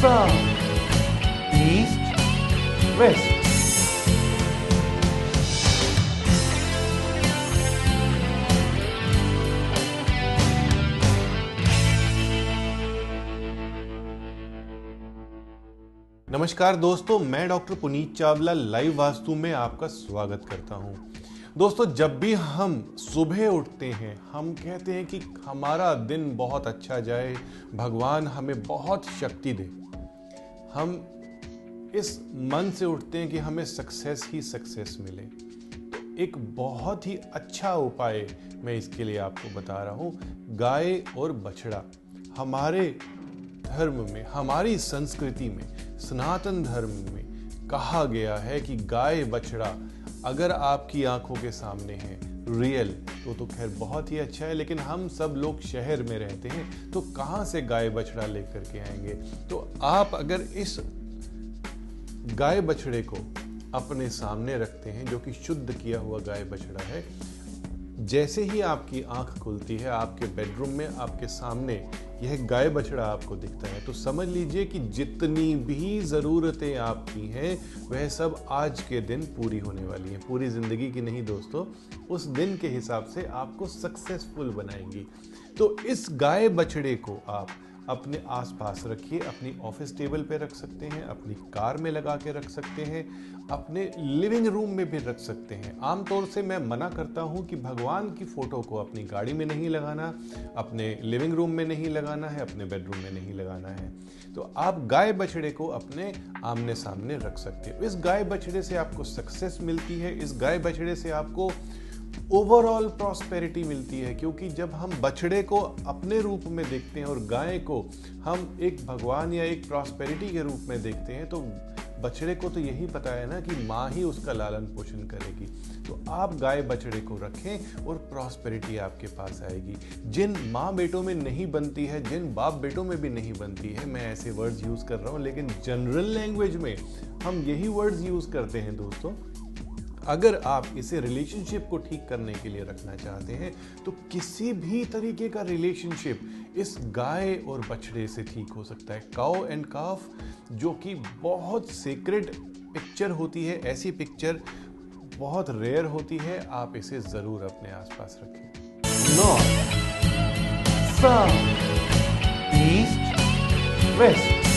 south, east, west. नमस्कार दोस्तों मैं डॉक्टर पुनीत चावला लाइव वास्तु में आपका स्वागत करता हूँ दोस्तों जब भी हम सुबह उठते हैं हम कहते हैं कि हमारा दिन बहुत अच्छा जाए भगवान हमें बहुत शक्ति दे हम इस मन से उठते हैं कि हमें सक्सेस ही सक्सेस मिले। तो एक बहुत ही अच्छा उपाय मैं इसके लिए आपको बता रहा हूँ, गाय और बछड़ा। हमारे धर्म में, हमारी संस्कृति में, सनातन धर्म में कहा गया है कि गाय बछड़ा अगर आपकी आँखों के सामने है रियल तो तो खैर बहुत ही अच्छा है, लेकिन हम सब लोग शहर में रहते हैं तो कहाँ से गाय बछड़ा लेकर के आएँगे? तो आप अगर इस गाय बछड़े को अपने सामने रखते हैं, जो कि शुद्ध किया हुआ गाय बछड़ा है जैसे ही आपकी आँख खुलती है, आपके बेडरूम में, आपके सामने यह गाय बछड़ा आपको दिखता है तो समझ लीजिए कि जितनी भी ज़रूरतें आपकी हैं, वह सब आज के दिन पूरी होने वाली हैं। पूरी ज़िंदगी की नहीं दोस्तों, उस दिन के हिसाब से आपको सक्सेसफुल बनाएँगी। तो इस गाय बछड़े को आप अपने आसपास रखिए, अपनी ऑफ़िस टेबल पे रख सकते हैं, अपनी कार में लगा के रख सकते हैं, अपने लिविंग रूम में भी रख सकते हैं। आमतौर से मैं मना करता हूँ कि भगवान की फ़ोटो को अपनी गाड़ी में नहीं लगाना, अपने लिविंग रूम में नहीं लगाना है, अपने बेडरूम में नहीं लगाना है। तो आप गाय बछड़े को अपने आमने सामने रख सकते हो। इस गाय बछड़े से आपको सक्सेस मिलती है, इस गाय बछड़े से आपको ओवरऑल प्रॉस्पेरिटी मिलती है, क्योंकि जब हम बछड़े को अपने रूप में देखते हैं और गाय को हम एक भगवान या एक प्रॉस्पेरिटी के रूप में देखते हैं तो बछड़े को तो यही पता है ना कि माँ ही उसका लालन पोषण करेगी। तो आप गाय बछड़े को रखें और प्रॉस्पेरिटी आपके पास आएगी। जिन माँ बेटों में नहीं बनती है, जिन बाप बेटों में भी नहीं बनती है, मैं ऐसे वर्ड्स यूज़ कर रहा हूँ, लेकिन जनरल लैंग्वेज में हम यही वर्ड्स यूज़ करते हैं दोस्तों अगर आप इसे रिलेशनशिप को ठीक करने के लिए रखना चाहते हैं तो किसी भी तरीके का रिलेशनशिप इस गाय और बछड़े से ठीक हो सकता है। काउ एंड काफ जो कि बहुत सीक्रेट पिक्चर होती है, ऐसी पिक्चर बहुत रेयर होती है, आप इसे ज़रूर अपने आसपास रखें। North south east west